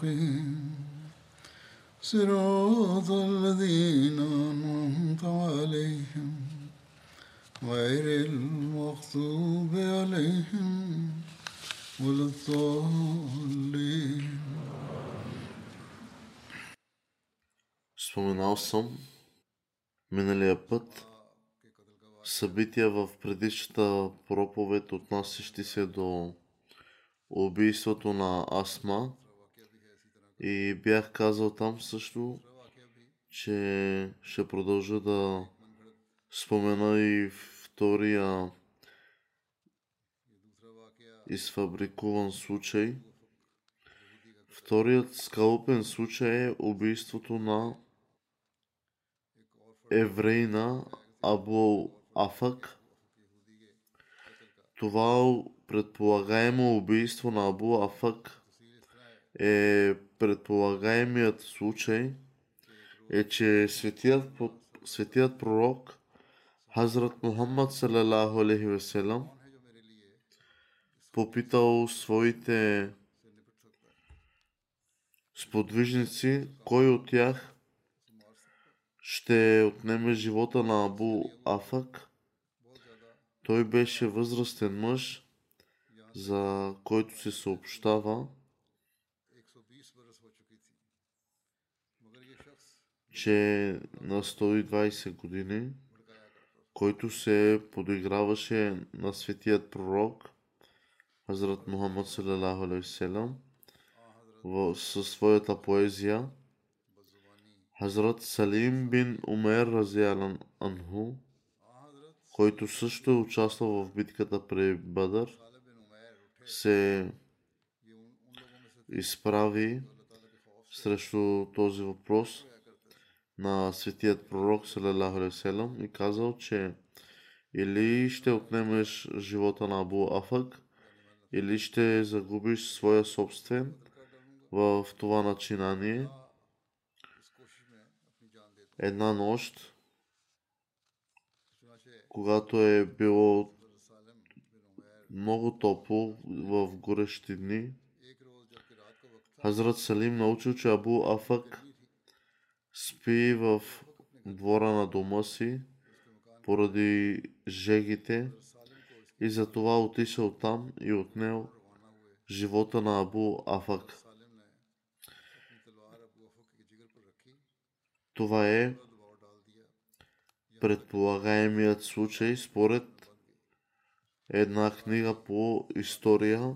المستقيم صراط الذين أنعمت عليهم غير المغضوب عليهم ولا الضالين Споменал съм миналия път събития в предишната проповед, отнасящи се до убийството на Асма. и бях казал там също, че ще продължа да спомена и втория изфабрикуван случай. Вторият скалъпен случай е убийството на еврейна Абу Афак. Това предполагаемо убийство на Абу Афак е предполагаемият случай е, че светият, светият пророк Хазрат Мухаммад салалаху алейхи веселам попитал своите сподвижници, кой от тях ще отнеме живота на Абу Афак. Той беше възрастен мъж, за който се съобщава, че на 120 години, който се подиграваше на светият пророк, Хазрат Мухаммад салалаху алейхи със своята поезия, Хазрат Салим бин Умер Разиалан Анху, който също е участвал в битката при Бадър, се изправи срещу този въпрос на светият пророк Салалаху алейхи и казал, че или ще отнемеш живота на Абу Афак, или ще загубиш своя собствен в това начинание. Една нощ, когато е било много топло в горещи дни, Хазрат Салим научил, че Абу Афак спи в двора на дома си поради жегите и затова отишъл там и отнел живота на Абу Афак. Това е предполагаемият случай според една книга по история.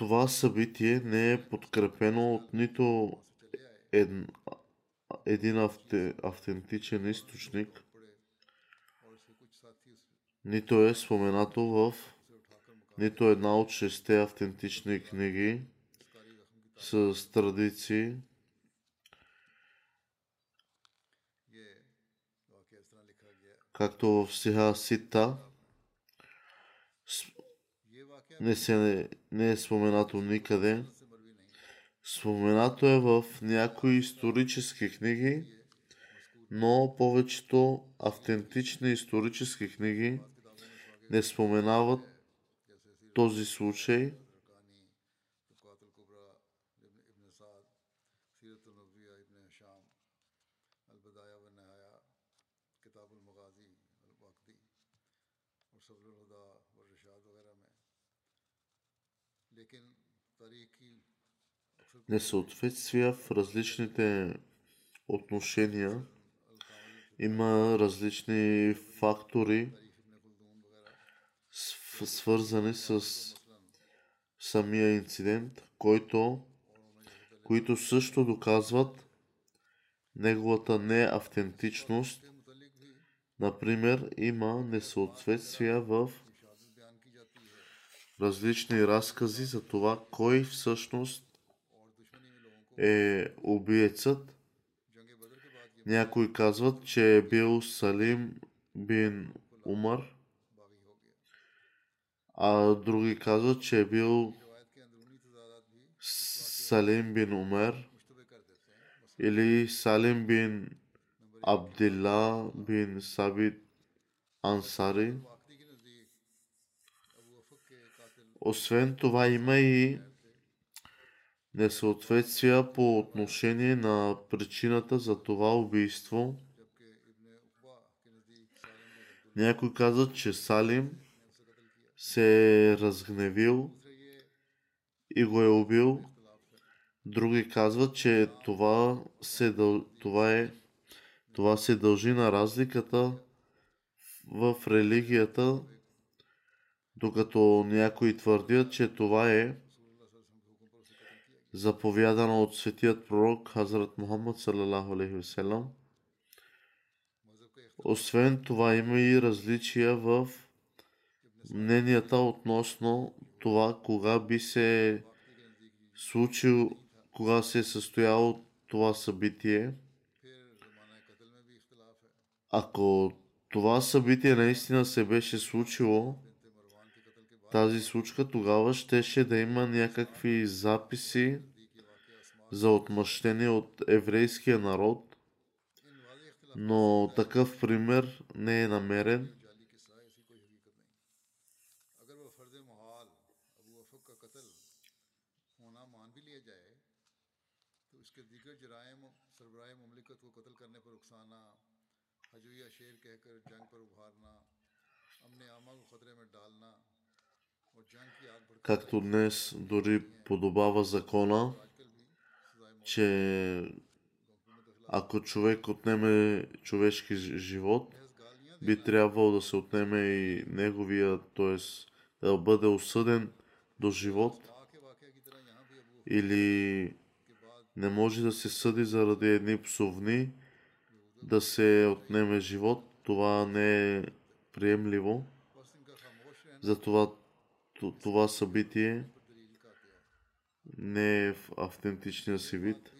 Това събитие не е подкрепено от нито един, един авте, автентичен източник, нито е споменато в нито една от шесте автентични книги с традиции, както в стиха Сита, не, се, не е споменато никъде. Споменато е в някои исторически книги, но повечето автентични исторически книги не споменават този случай. несъответствия в различните отношения. Има различни фактори, свързани с самия инцидент, който, които също доказват неговата неавтентичност. Например, има несъответствия в различни разкази за това кой всъщност е убиецът. Някои казват, че е бил Салим бин Умар, а други казват, че е бил Салим бин Умер или Салим бин Абдилла бин Сабит Ансари. Освен това има и несъответствия по отношение на причината за това убийство. Някой каза, че Салим се е разгневил и го е убил. Други казват, че това се, дъл... това е... това се дължи на разликата в религията, докато някои твърдят, че това е заповядано от светият пророк Хазрат Мухаммад салалаху алейхи васелам. Освен това има и различия в мненията относно това кога би се случил, кога се е състояло това събитие. Ако това събитие наистина се беше случило, тази случка, тогава щеше да има някакви записи за отмъщение от еврейския народ, но такъв пример не е намерен. както днес дори подобава закона, че ако човек отнеме човешки живот, би трябвало да се отнеме и неговия, т.е. да бъде осъден до живот или не може да се съди заради едни псовни, да се отнеме живот. Това не е приемливо. Затова това събитие не е в автентичния си вид.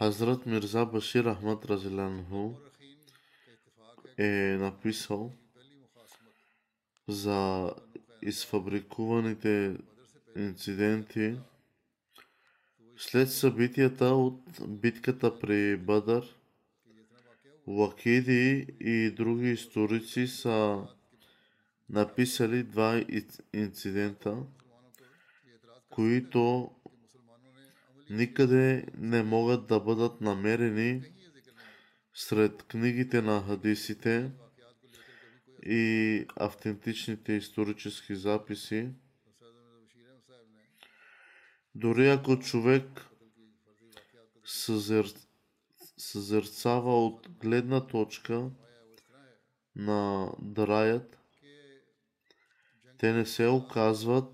حضرت مرزا بشیر احمد رضی اللہ عنہ е написал за изфабрикуваните инциденти след събитията от битката при Бадър, Лакиди и други историци са написали два инцидента, които никъде не могат да бъдат намерени сред книгите на хадисите и автентичните исторически записи, дори ако човек съзер... съзерцава от гледна точка на драят, те не се оказват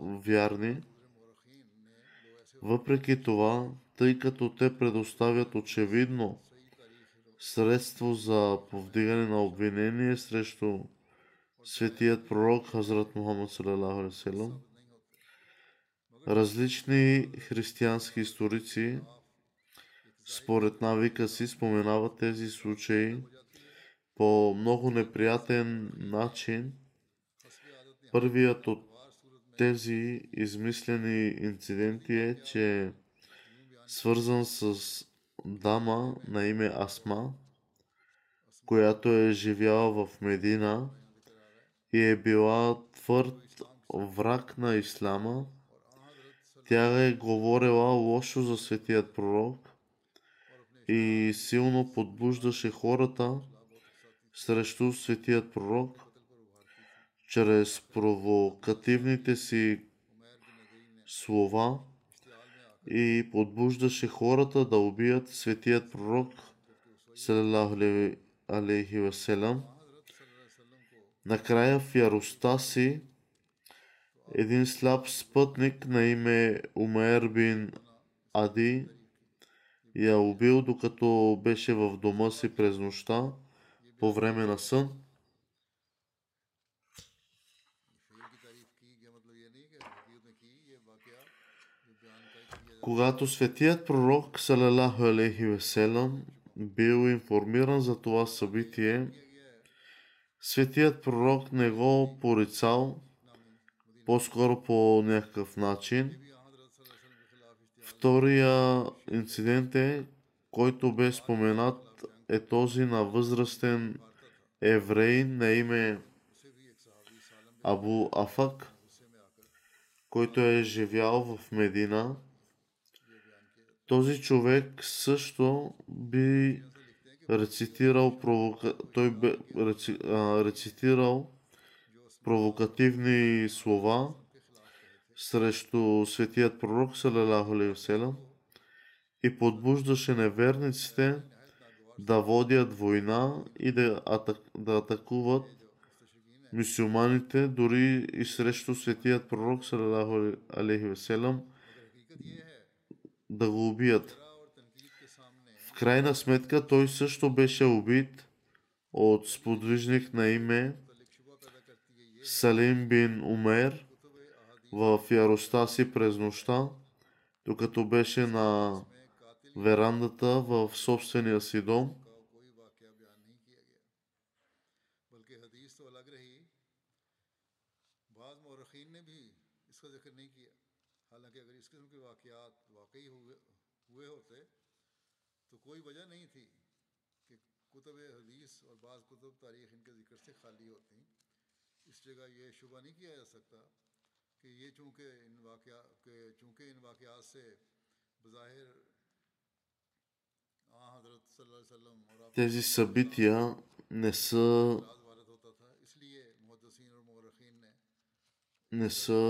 вярни. Въпреки това, тъй като те предоставят очевидно средство за повдигане на обвинение срещу светият пророк Хазрат Мухаммад Салалаху Различни християнски историци според навика си споменават тези случаи по много неприятен начин. Първият от тези измислени инциденти е, че свързан с дама на име Асма, която е живяла в Медина и е била твърд враг на Ислама. Тя е говорила лошо за светият пророк и силно подбуждаше хората срещу светият пророк чрез провокативните си слова и подбуждаше хората да убият светият пророк алейхи васелам. Накрая в яростта си един слаб спътник на име Умер бин Ади я убил докато беше в дома си през нощта по време на сън. Когато светият пророк салалаху алейхи веселам бил информиран за това събитие, светият пророк не го порицал, по-скоро по някакъв начин. Втория инцидент е, който бе споменат, е този на възрастен евреин на име Абу Афак, който е живял в Медина. Този човек също би рецитирал, провока... той бе реци... а, рецитирал провокативни слова срещу светият пророк салалаху алейхи и подбуждаше неверниците да водят война и да, атак, да атакуват мусулманите, дори и срещу светият пророк веселам, да го убият. В крайна сметка той също беше убит от сподвижник на име Салим бин Умер в яростта си през нощта, докато беше на верандата в собствения си дом. تاریخ ان کے ذکر سے خالی ہوتی۔ ہیں اس جگہ یہ شبہ نہیں کیا جا سکتا کہ یہ چونکہ ان واقعات کہ چونکہ ان واقعات سے بظاہر آن حضرت صلی اللہ علیہ وسلم اور آپ وارد ہوتا تھا اس لیے محدثین اور مورخین نے نسا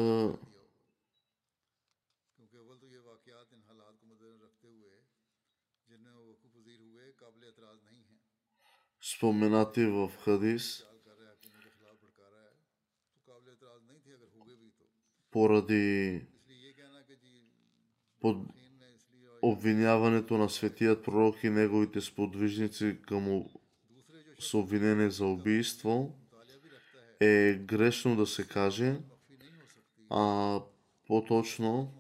споменати в хадис поради под обвиняването на светият пророк и неговите сподвижници към с обвинение за убийство е грешно да се каже, а по-точно,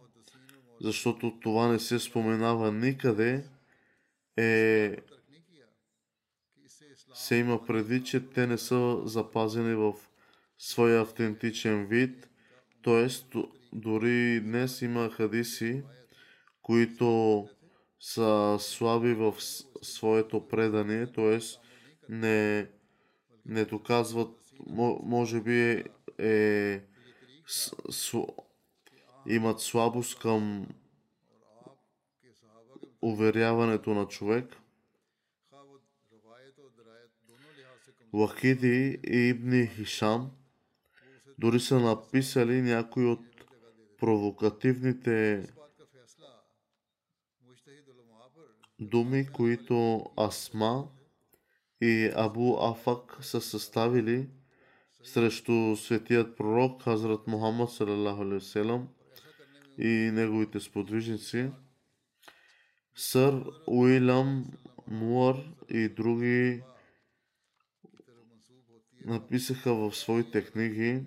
защото това не се споменава никъде, е се има предвид, че те не са запазени в своя автентичен вид, т.е. дори днес има хадиси, които са слаби в своето предание, т.е. Не, не доказват, може би е, е с, имат слабост към уверяването на човек. Вахиди и Ибни Хишам дори са написали някои от провокативните думи, които Асма и Абу Афак са съставили срещу светият пророк Хазрат Мухаммад салалаху и неговите сподвижници. Сър Уилям Муар и други написаха в своите книги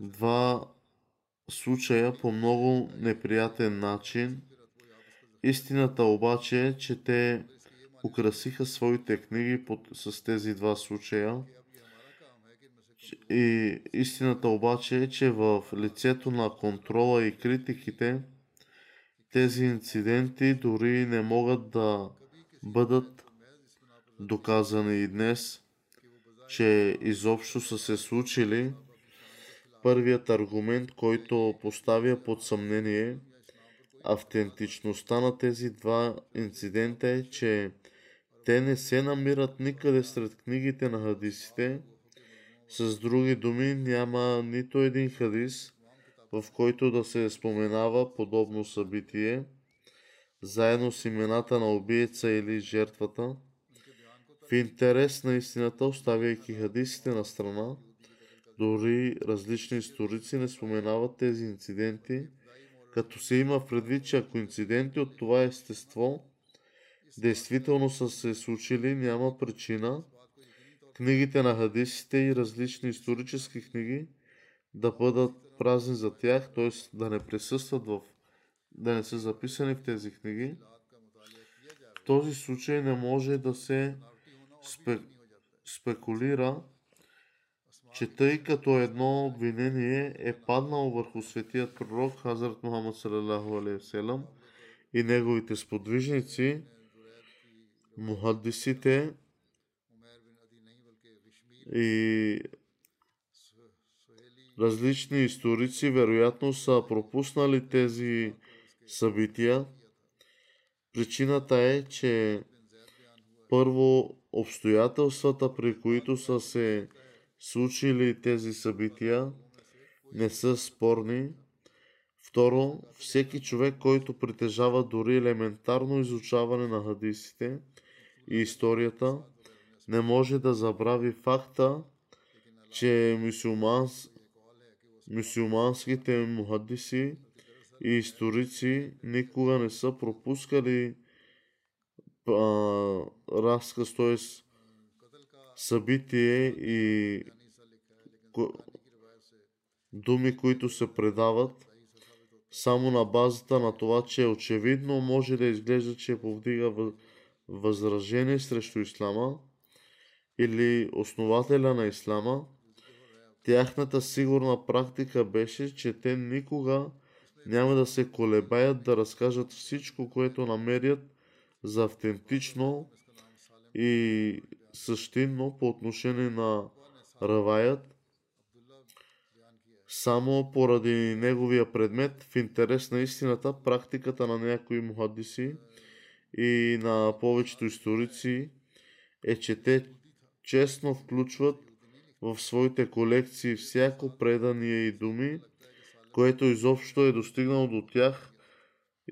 два случая по много неприятен начин. Истината обаче е, че те украсиха своите книги под, с тези два случая. И истината обаче е, че в лицето на контрола и критиките тези инциденти дори не могат да бъдат доказани и днес, че изобщо са се случили, първият аргумент, който поставя под съмнение автентичността на тези два инцидента е, че те не се намират никъде сред книгите на хадисите. С други думи, няма нито един хадис, в който да се споменава подобно събитие, заедно с имената на убиеца или жертвата. В интерес на истината, оставяйки хадисите на страна, дори различни историци не споменават тези инциденти, като се има предвид, че ако инциденти от това естество действително са се случили, няма причина книгите на хадисите и различни исторически книги да бъдат празни за тях, т.е. да не присъстват в да не са записани в тези книги. В този случай не може да се спе, спекулира, че тъй като едно обвинение е паднало върху светият пророк Хазрат Мухаммад салалаху и неговите сподвижници, мухаддисите и различни историци вероятно са пропуснали тези събития. Причината е, че първо обстоятелствата, при които са се случили тези събития, не са спорни. Второ, всеки човек, който притежава дори елементарно изучаване на хадисите и историята, не може да забрави факта, че мусулманс, мусулманските мухадиси и историци никога не са пропускали а, разказ, т.е. събитие и думи, които се предават само на базата на това, че очевидно може да изглежда, че повдига възражение срещу ислама или основателя на ислама, тяхната сигурна практика беше, че те никога няма да се колебаят да разкажат всичко, което намерят за автентично и същинно по отношение на Раваят, само поради неговия предмет, в интерес на истината, практиката на някои мухадиси и на повечето историци е, че те честно включват в своите колекции всяко предание и думи, което изобщо е достигнало до тях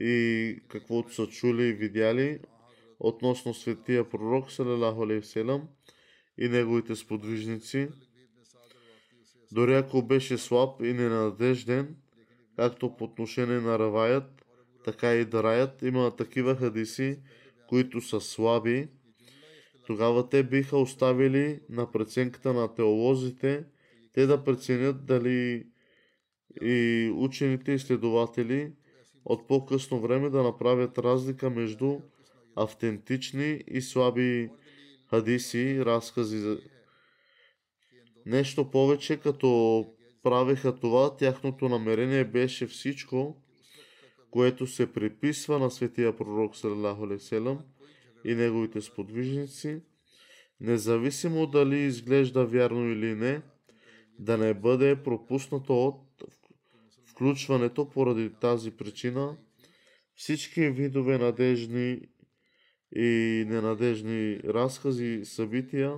и каквото са чули и видяли относно светия пророк, салалаху алейхиселам, и неговите сподвижници. Дори ако беше слаб и ненадежден, както по отношение на раваят, така и дараят, има такива хадиси, които са слаби, тогава те биха оставили на преценката на теолозите, те да преценят дали и учените изследователи от по-късно време да направят разлика между автентични и слаби хадиси, разкази. Нещо повече, като правеха това, тяхното намерение беше всичко, което се приписва на светия пророк Салалаху и неговите сподвижници, независимо дали изглежда вярно или не, да не бъде пропуснато от включването поради тази причина всички видове надежни и ненадежни разкази и събития,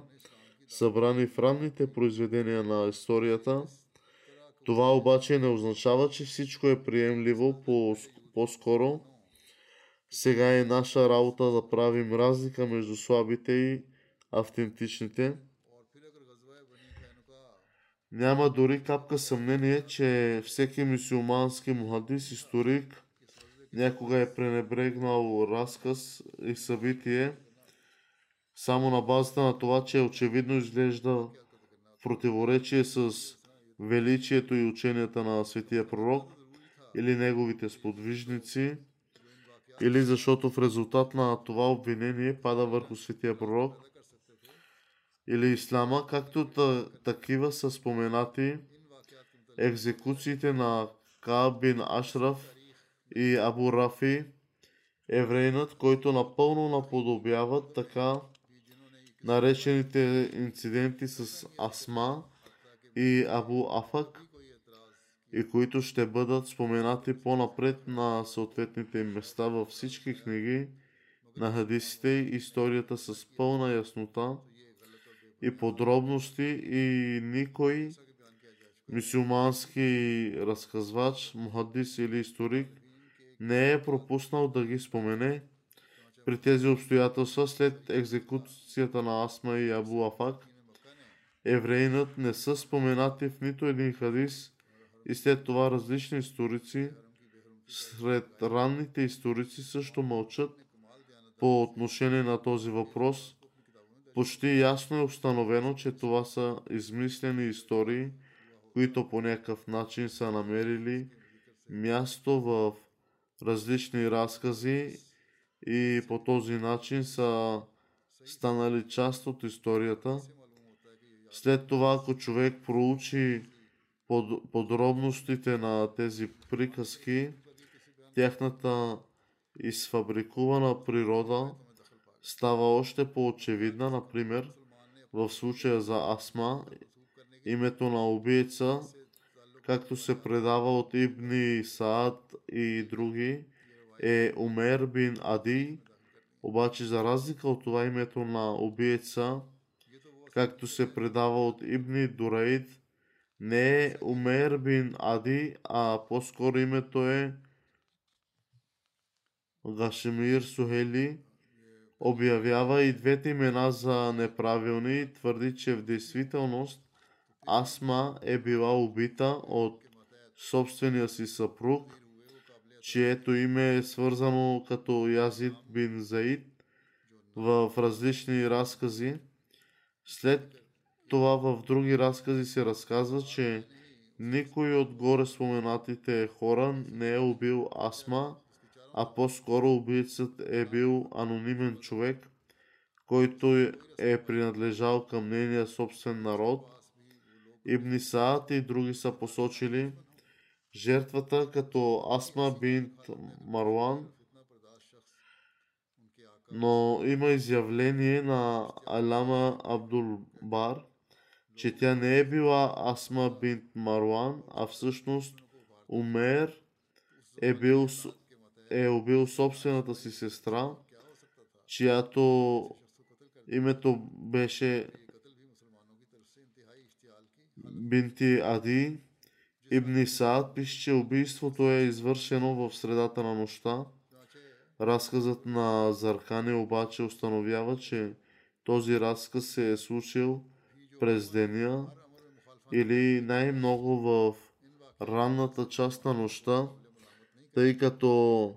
събрани в ранните произведения на историята. Това обаче не означава, че всичко е приемливо по- по-скоро. Сега е наша работа да правим разлика между слабите и автентичните. Няма дори капка съмнение, че всеки мусулмански мухадис, историк, някога е пренебрегнал разказ и събитие само на базата на това, че очевидно изглежда противоречие с величието и ученията на светия пророк или неговите сподвижници, или защото в резултат на това обвинение пада върху светия пророк, или ислама, както такива са споменати екзекуциите на Кааб бин Ашраф и Абу Рафи, еврейнат, който напълно наподобява така наречените инциденти с Асма и Абу Афак и които ще бъдат споменати по-напред на съответните места във всички книги на хадисите и историята с пълна яснота и подробности и никой мусулмански разказвач, мухадис или историк не е пропуснал да ги спомене. При тези обстоятелства след екзекуцията на Асма и Абу Афак, евреинът не са споменати в нито един хадис и след това различни историци, сред ранните историци също мълчат по отношение на този въпрос. Почти ясно е установено, че това са измислени истории, които по някакъв начин са намерили място в различни разкази и по този начин са станали част от историята. След това, ако човек проучи под, подробностите на тези приказки, тяхната изфабрикувана природа става още по-очевидна. Например, в случая за Асма, името на убийца, както се предава от Ибни Саад и други, е Умер бин Ади, обаче за разлика от това името на убийца, както се предава от Ибни Дурейд, не е Умер бин Ади, а по-скоро името е Гашемир Сухели, обявява и двете имена за неправилни и твърди, че в действителност Асма е била убита от собствения си съпруг, чието име е свързано като Язид бин Заид в различни разкази. След това в други разкази се разказва, че никой от горе споменатите хора не е убил Асма, а по-скоро убийцът е бил анонимен човек, който е принадлежал към нейния собствен народ. Ибни Саад и други са посочили жертвата като Асма бинт Марван, но има изявление на Алама Абдул Бар, че тя не е била Асма бинт Марван, а всъщност Умер е, бил, е убил собствената си сестра, чиято името беше Бинти Ади. Ибни Саад пише, че убийството е извършено в средата на нощта. Разказът на Зархани обаче установява, че този разказ се е случил през деня или най-много в ранната част на нощта, тъй като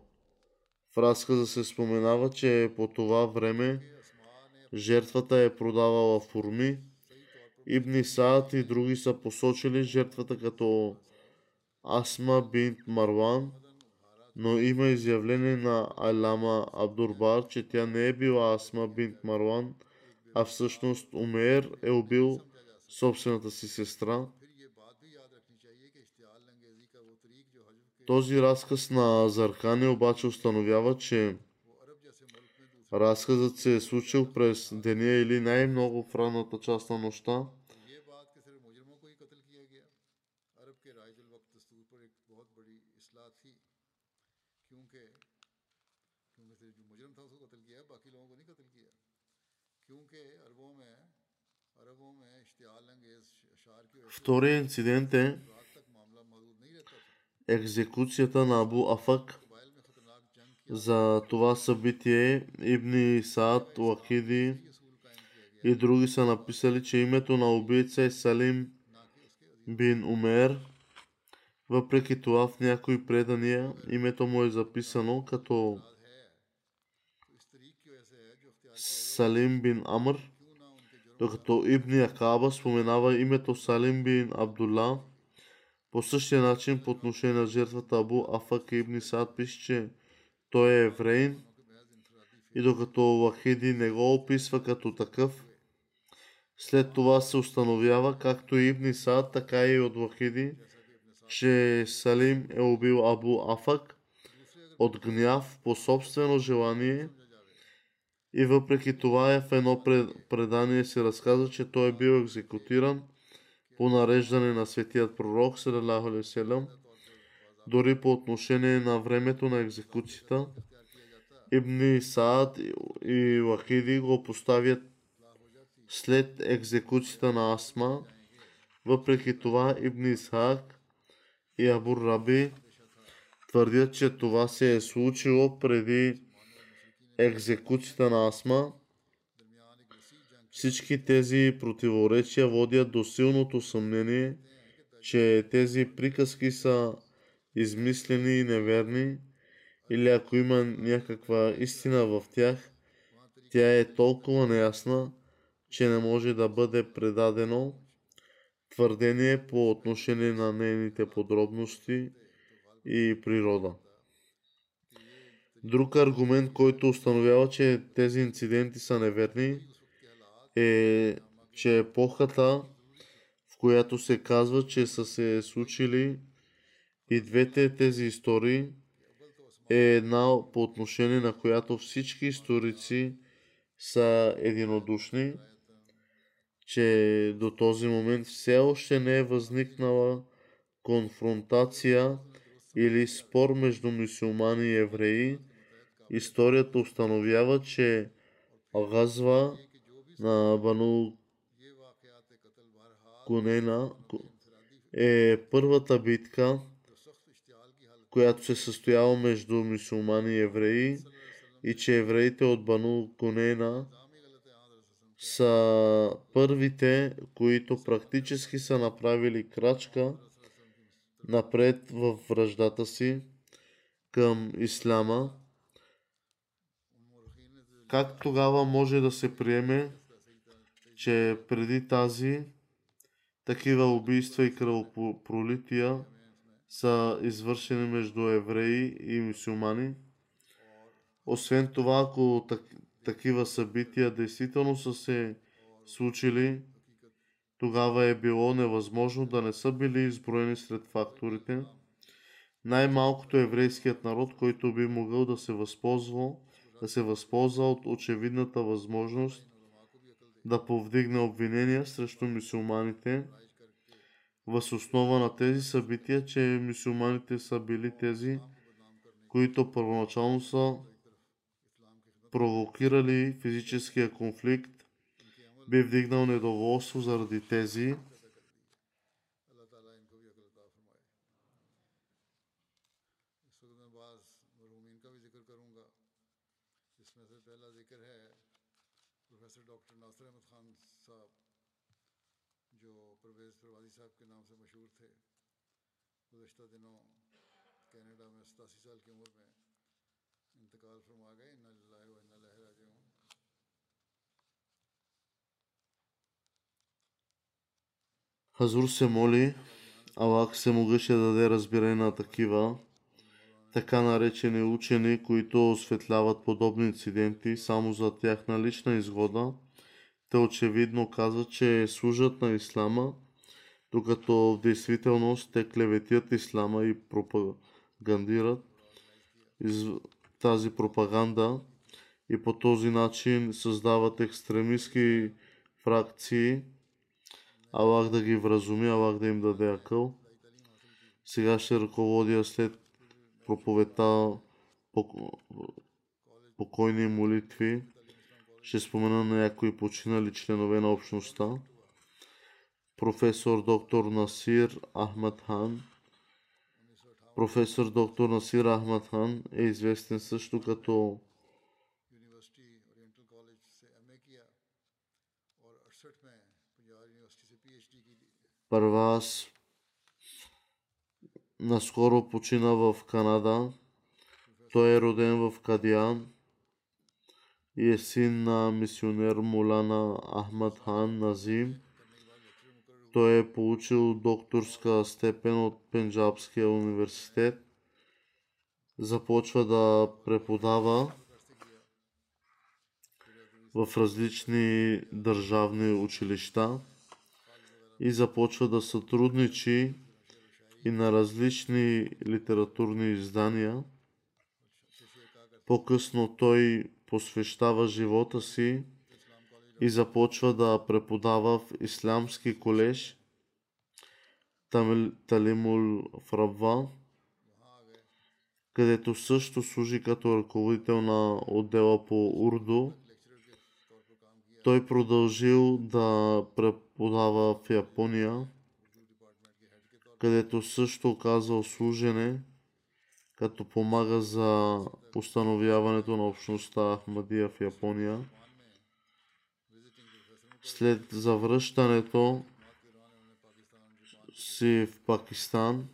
в разказа се споменава, че по това време жертвата е продавала форми. Ибни Саад и други са посочили жертвата като Асма бинт Марван, но има изявление на Алама Абдурбар, че тя не е била Асма бинт Марван, а всъщност Умер е убил собствената си сестра. Този разказ на Заркани обаче установява, че разказът се е случил през деня или най-много в ранната част на нощта. Втория инцидент е екзекуцията на Абу Афак. За това събитие Ибни Саад, Лахиди и други са написали, че името на убийца е Салим бин Умер. Въпреки това в някои предания името му е записано като Салим бин Амр докато Ибни Акаба споменава името Салим бин Абдулла. По същия начин по отношение на жертвата Абу Афак и Ибни Саад пише, че той е еврейн и докато Лахиди не го описва като такъв, след това се установява, както и Ибни Саад, така и от Лахиди, че Салим е убил Абу Афак от гняв по собствено желание И въпреки това е в едно пред- предание се разказва, че той е бил екзекутиран по нареждане на светият пророк, васелям, дори по отношение на времето на екзекуцията. Ибни Саад и Вахиди го поставят след екзекуцията на Асма. Въпреки това Ибн Исхак и Абур Раби твърдят, че това се е случило преди екзекуцията на Асма. Всички тези противоречия водят до силното съмнение, че тези приказки са измислени и неверни, или ако има някаква истина в тях, тя е толкова неясна, че не може да бъде предадено твърдение по отношение на нейните подробности и природа. Друг аргумент, който установява, че тези инциденти са неверни, е, че епохата, в която се казва, че са се случили и двете тези истории, е една по отношение на която всички историци са единодушни, че до този момент все още не е възникнала конфронтация или спор между мусулмани и евреи. Историята установява, че газва Бану Кунена е първата битка, която се състоява между мусулмани и евреи и че евреите от Бану Кунена са първите, които практически са направили крачка напред в връждата си към исляма. Как тогава може да се приеме, че преди тази такива убийства и кръвопролития са извършени между евреи и мусулмани? Освен това, ако так, такива събития действително са се случили, тогава е било невъзможно да не са били изброени сред факторите. Най-малкото еврейският народ, който би могъл да се възползва, да се възползва от очевидната възможност да повдигне обвинения срещу мусулманите, въз основа на тези събития, че мусулманите са били тези, които първоначално са провокирали физическия конфликт, би вдигнал недоволство заради тези, Хазур се моли, Аллах се могъше да даде разбиране на такива, така наречени учени, които осветляват подобни инциденти само за тяхна лична изгода. Те очевидно казват, че служат на ислама, докато в действителност те клеветят ислама и пропагандират тази пропаганда и по този начин създават екстремистски фракции. Аллах да ги вразуми, Аллах да им даде акъл. Сега ще ръководя след проповедта покойни молитви. Ще спомена на някои починали членове на общността професор доктор Насир Ахмад Хан. Професор доктор Насир Ахмад Хан е известен също като Парвас наскоро почина в Канада. Той е роден в Кадиан и е син на мисионер Молана Ахмад Хан Назим – той е получил докторска степен от Пенджабския университет. Започва да преподава в различни държавни училища и започва да сътрудничи и на различни литературни издания. По-късно той посвещава живота си и започва да преподава в ислямски колеж Тамил- Талимул Фрабва, където също служи като ръководител на отдела по урду. Той продължил да преподава в Япония, където също оказал служене, като помага за установяването на общността Ахмадия в Япония. След завръщането си в Пакистан,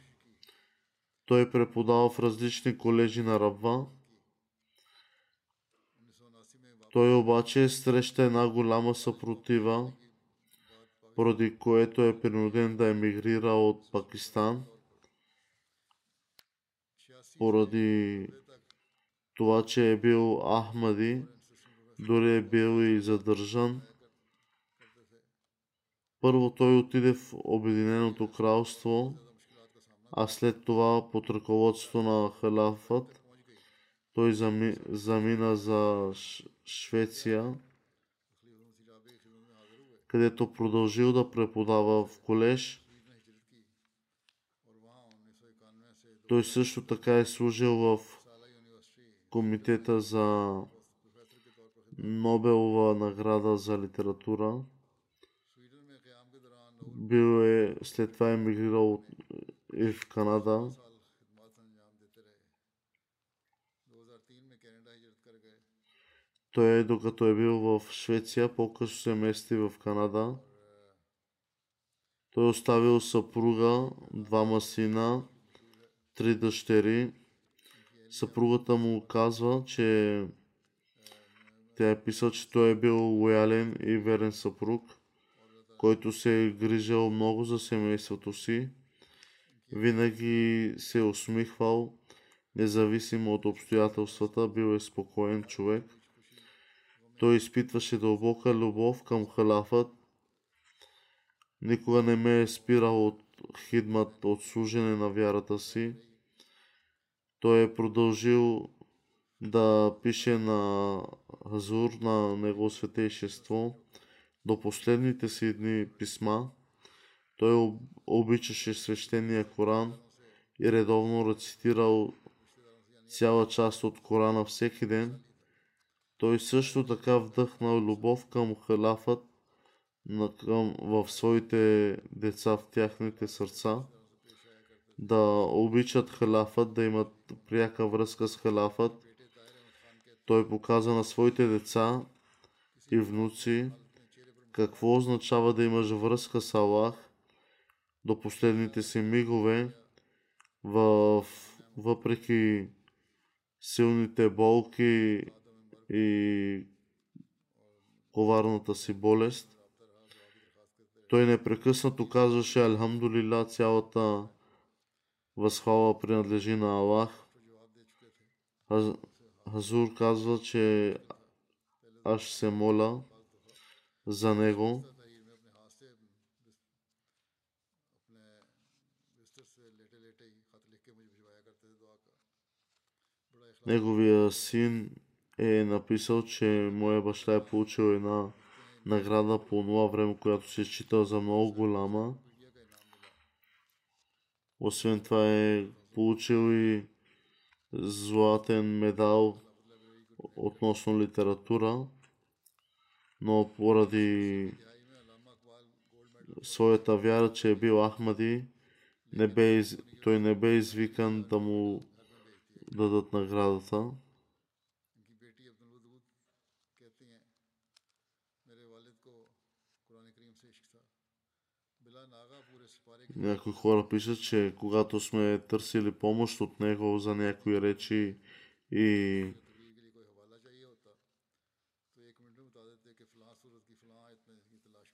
той преподава в различни колежи на Рабва. Той обаче среща една голяма съпротива, поради което е принуден да емигрира от Пакистан, поради това, че е бил Ахмади, дори е бил и задържан. Първо той отиде в Обединеното кралство, а след това под ръководството на халафът той зами, замина за Швеция, където продължил да преподава в колеж. Той също така е служил в комитета за Нобелова награда за литература. Бил е, след това емигрирал от- и в Канада. Той е, докато е бил в Швеция, по-късно се мести в Канада. Той е оставил съпруга, двама сина, три дъщери. Съпругата му казва, че тя е писал, че той е бил лоялен и верен съпруг, който се е грижал много за семейството си. Винаги се е усмихвал, независимо от обстоятелствата, бил е спокоен човек. Той изпитваше дълбока любов към халафът. Никога не ме е спирал от хидмат, от служене на вярата си. Той е продължил да пише на Хазур, на Него светейшество, до последните си дни писма. Той об- обичаше свещения Коран и редовно рецитирал цяла част от Корана всеки ден. Той също така вдъхнал любов към халафът в своите деца, в тяхните сърца, да обичат халафът, да имат пряка връзка с халафът. Той показа на своите деца и внуци какво означава да имаш връзка с Аллах до последните си мигове, в, въпреки силните болки и коварната си болест. Той непрекъснато казваше Алхамдулила, цялата възхвала принадлежи на Аллах. Хазур казва, че аз се моля за него. Неговия син е написал, че моя баща е получил една награда по това време, която се счита за много голяма. Освен това е получил и златен медал относно литература, но поради своята вяра, че е бил Ахмади, не бе той не бе извикан да му дадат наградата. Някои хора пишат, че когато сме търсили помощ от него за някои речи и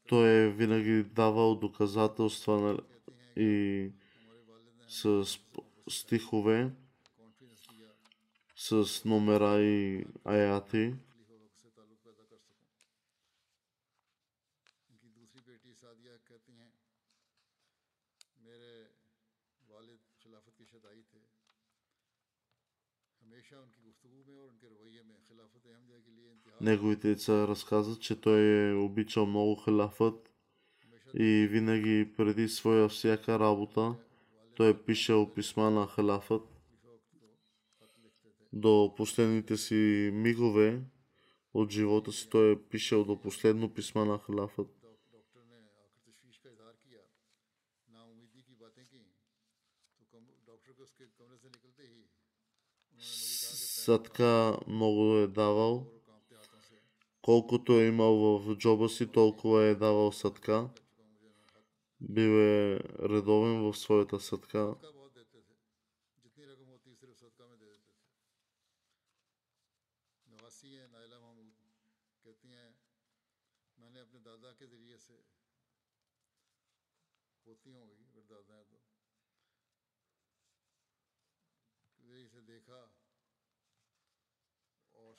той е винаги давал доказателства на, и с стихове, с номера и аяти. Неговите деца разказват, че той е обичал много халафът и винаги преди своя всяка работа той е пишел писма на халафът до последните си мигове от живота си. Той е пишел до последно писма на халафът. Садка много е давал. Колкото е имал в джоба си, толкова е давал съдка, Бил е редовен в своята съдка.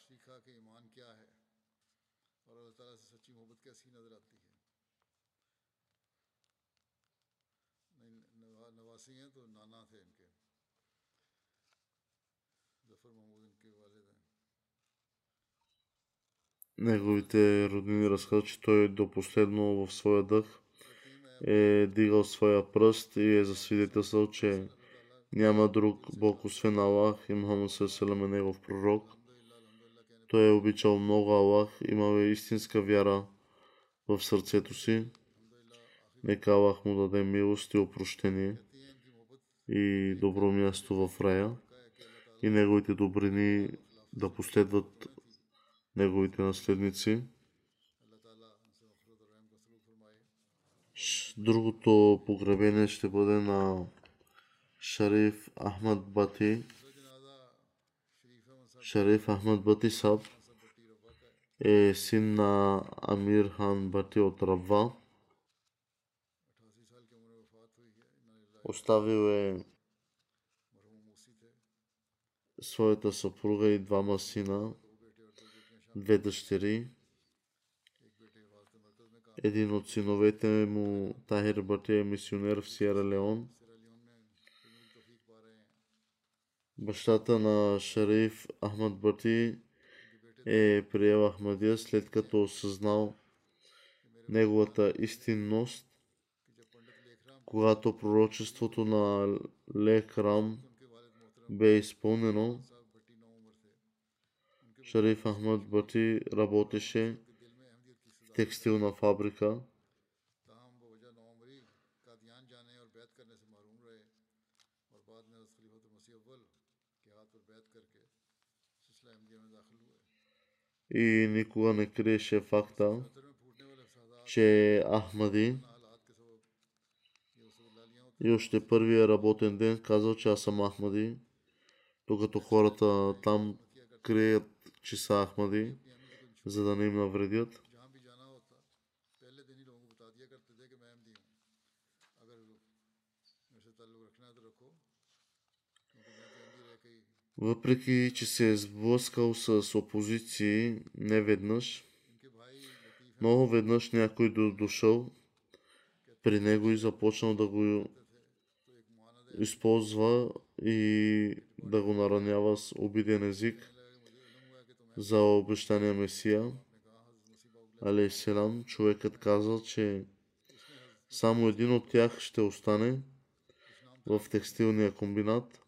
सीखा कि ईमान क्या है और अल्लाह ताला से सच्ची मोहब्बत कैसी नज़र आती है नहीं नवा- नवासी हैं तो नाना थे इनके जफर महमूद इनके वालिद हैं Неговите роднини разказват, че той до последно в своя дъх е дигал своя пръст и е засвидетелствал, че няма друг Бог освен Аллах и Мухаммад Салам е негов пророк. Той е обичал много Аллах, Имаме истинска вяра в сърцето си. Нека Аллах му даде милост и опрощение и добро място в рая и неговите добрини да последват неговите наследници. Другото погребение ще бъде на Шариф Ахмад Бати, শরীফ আহমদ বতি সাহ এ সিন্না আমির খান от Рабва. Оставил е своята съпруга и двама сина, две дъщери. Един от синовете му, Тахир Бати, е мисионер в Сиера Леон. Бащата на Шариф Ахмад Бати е приел Ахмадия след като осъзнал неговата истинност, когато пророчеството на Лекрам бе изпълнено. Шариф Ахмад Бати работеше в текстилна фабрика. и никога не криеше факта, че Ахмади и още първия работен ден казал, че аз съм Ахмади, докато хората там крият, че са Ахмади, за да не им навредят. Въпреки, че се е сблъскал с опозиции не веднъж, много веднъж някой до дошъл при него и започнал да го използва и да го наранява с обиден език за обещания Месия. Алейселам, човекът казал, че само един от тях ще остане в текстилния комбинат –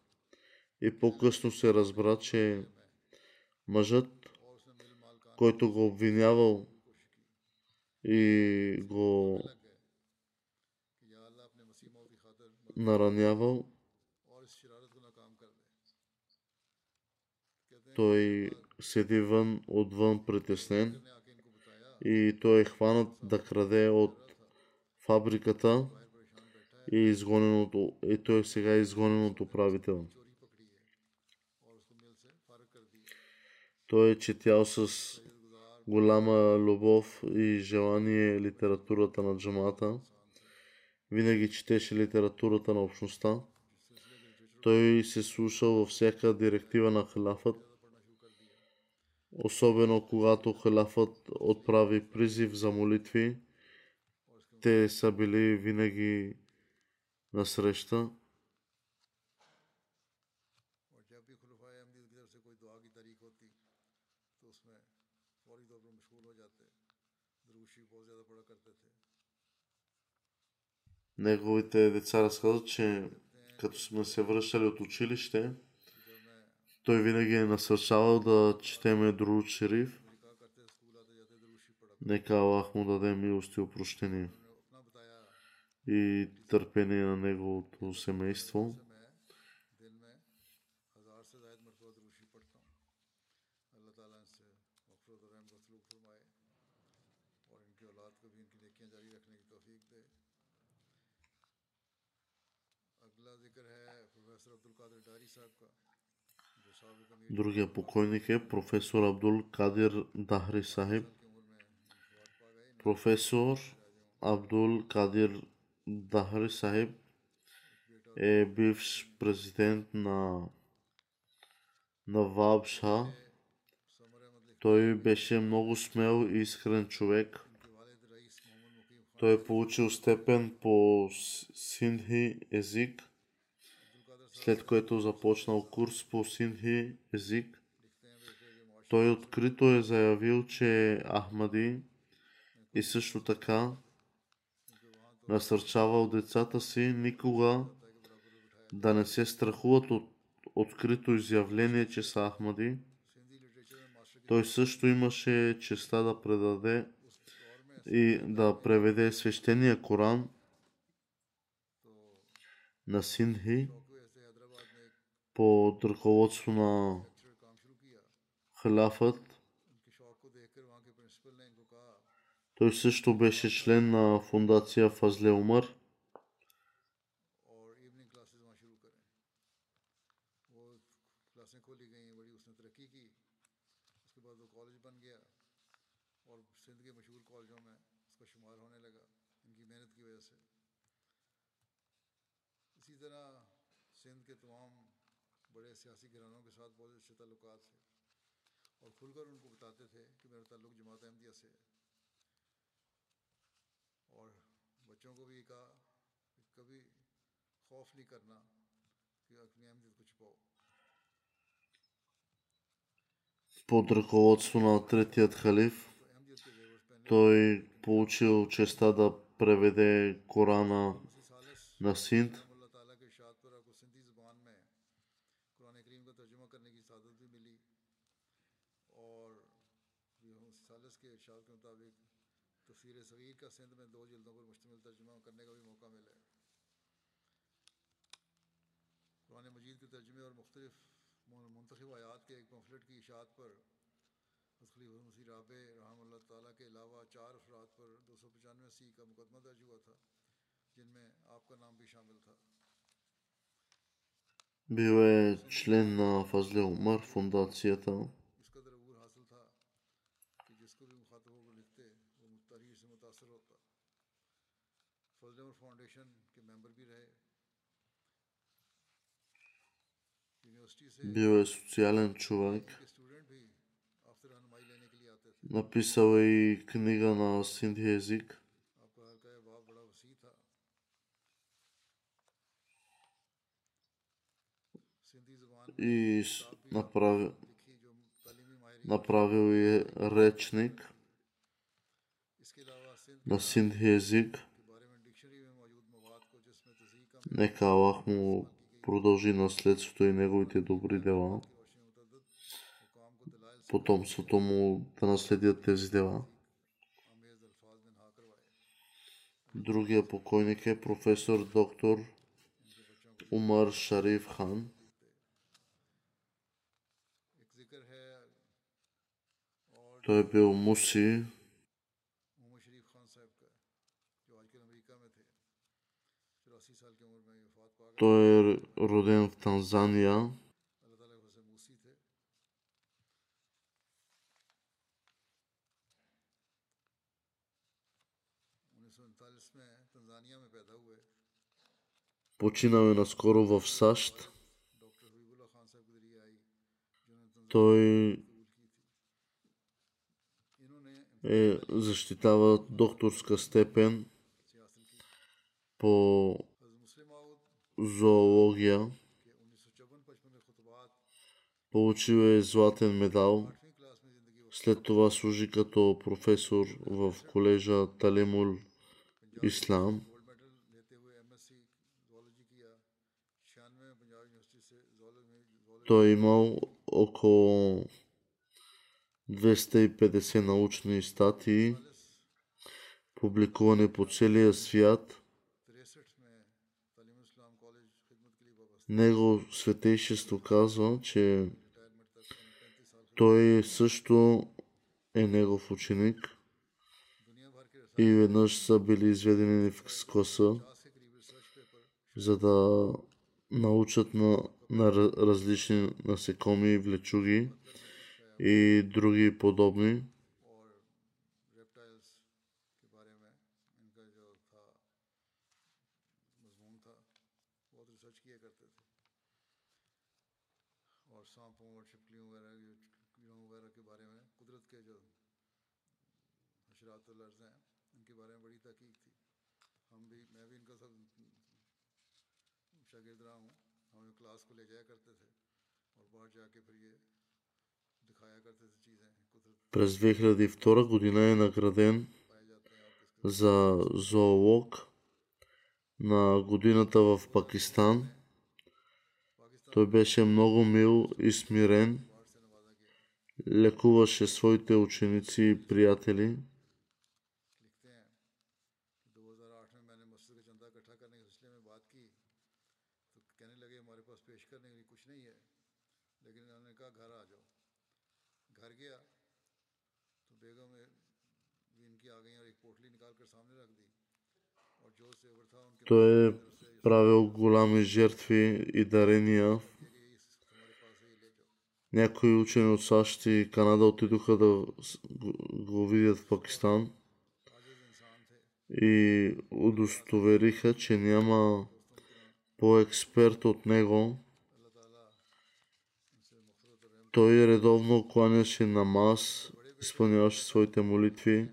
и по-късно се разбра, че мъжът, който го обвинявал и го наранявал, той седи вън, отвън притеснен и той е хванат да краде от фабриката и, изгонен от, и той е сега е изгонен от управител. Той е четял с голяма любов и желание литературата на джамата. Винаги четеше литературата на общността. Той се слушал във всяка директива на халафът. Особено когато халафът отправи призив за молитви, те са били винаги на среща. Неговите деца разказват, че като сме се връщали от училище, той винаги е насърчавал да четеме Друг Шериф. Нека Аллах му даде милост и опрощение и търпение на неговото семейство. Другия покойник е професор Абдул Кадир Дахри Сахиб. Професор Абдул Кадир Дахри Сахиб е бивш президент на Наваб Той беше много смел и искрен човек. Той е получил степен по синдхи език след което започнал курс по синхи език. Той открито е заявил, че е Ахмади и също така насърчавал децата си никога да не се страхуват от открито изявление, че са Ахмади. Той също имаше честа да предаде и да преведе свещения Коран на Синхи под ръководство на халафът. Той също беше член на фундация Фазле Умър. Под ръководство на третият халиф, той получил честа да преведе Корана на синт – قرآن مجید کے ترجمے اور مختلف منتخب آیات کے ایک پمفلٹ کی اشاعت پر حضرت مسیح رابع رحم اللہ تعالیٰ کے علاوہ چار افراد پر دو سو پچانوے سی کا مقدمہ درج ہوا تھا، جن میں آپ کا نام بھی شامل تھا۔ Była czlenna Fazleu Mar Fundacja ta Бил е социален човек. Написал е и книга на синди език. И направил, направил и речник на синди език. Нека Аллах му продължи наследството и неговите добри дела, потомството му да наследят тези дела. Другия покойник е професор доктор Умар Шариф Хан. Той е бил муси, Той е роден в Танзания. Починал е наскоро в САЩ. Той е, защитава докторска степен по зоология. Получил е златен медал. След това служи като професор в колежа Талимул Ислам. Той е имал около 250 научни статии, публикувани по целия свят – Него светейшество казва, че той също е негов ученик и веднъж са били изведени в коса, за да научат на, на различни насекоми, влечуги и други подобни. През 2002 година е награден за зоолог на годината в Пакистан. Той беше много мил и смирен, лекуваше своите ученици и приятели. Той е правил голями жертви и дарения. Някои учени от САЩ и Канада отидоха да го видят в Пакистан и удостовериха, че няма по-експерт от него. Той редовно кланяше намаз, изпълняваше своите молитви,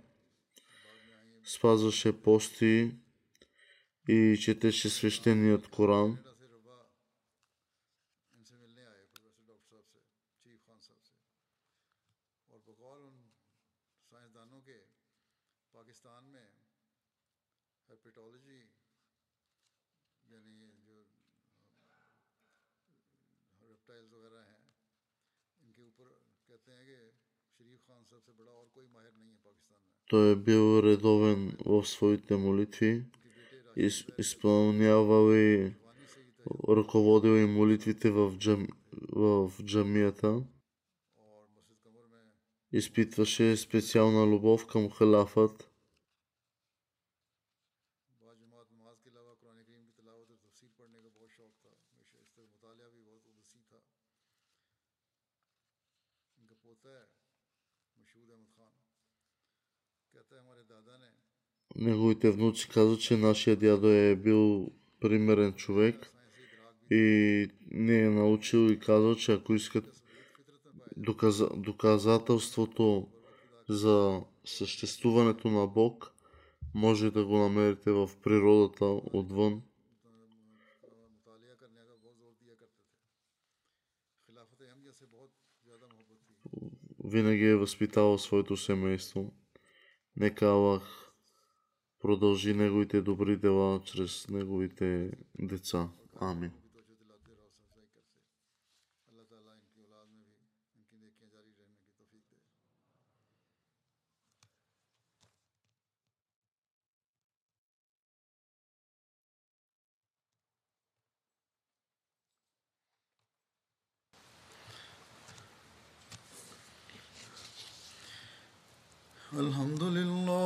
спазваше пости и четеше свещеният Коран. Той е бил редовен в своите молитви из, изпълнявал и ръководил и молитвите в, джам, в джамията. Изпитваше специална любов към халафът. неговите внуци казват, че нашия дядо е бил примерен човек и не е научил и казва, че ако искат доказа, доказателството за съществуването на Бог, може да го намерите в природата отвън. Винаги е възпитавал своето семейство. Нека Аллах продължи неговите добри дела чрез неговите деца. Амин. الحمد لله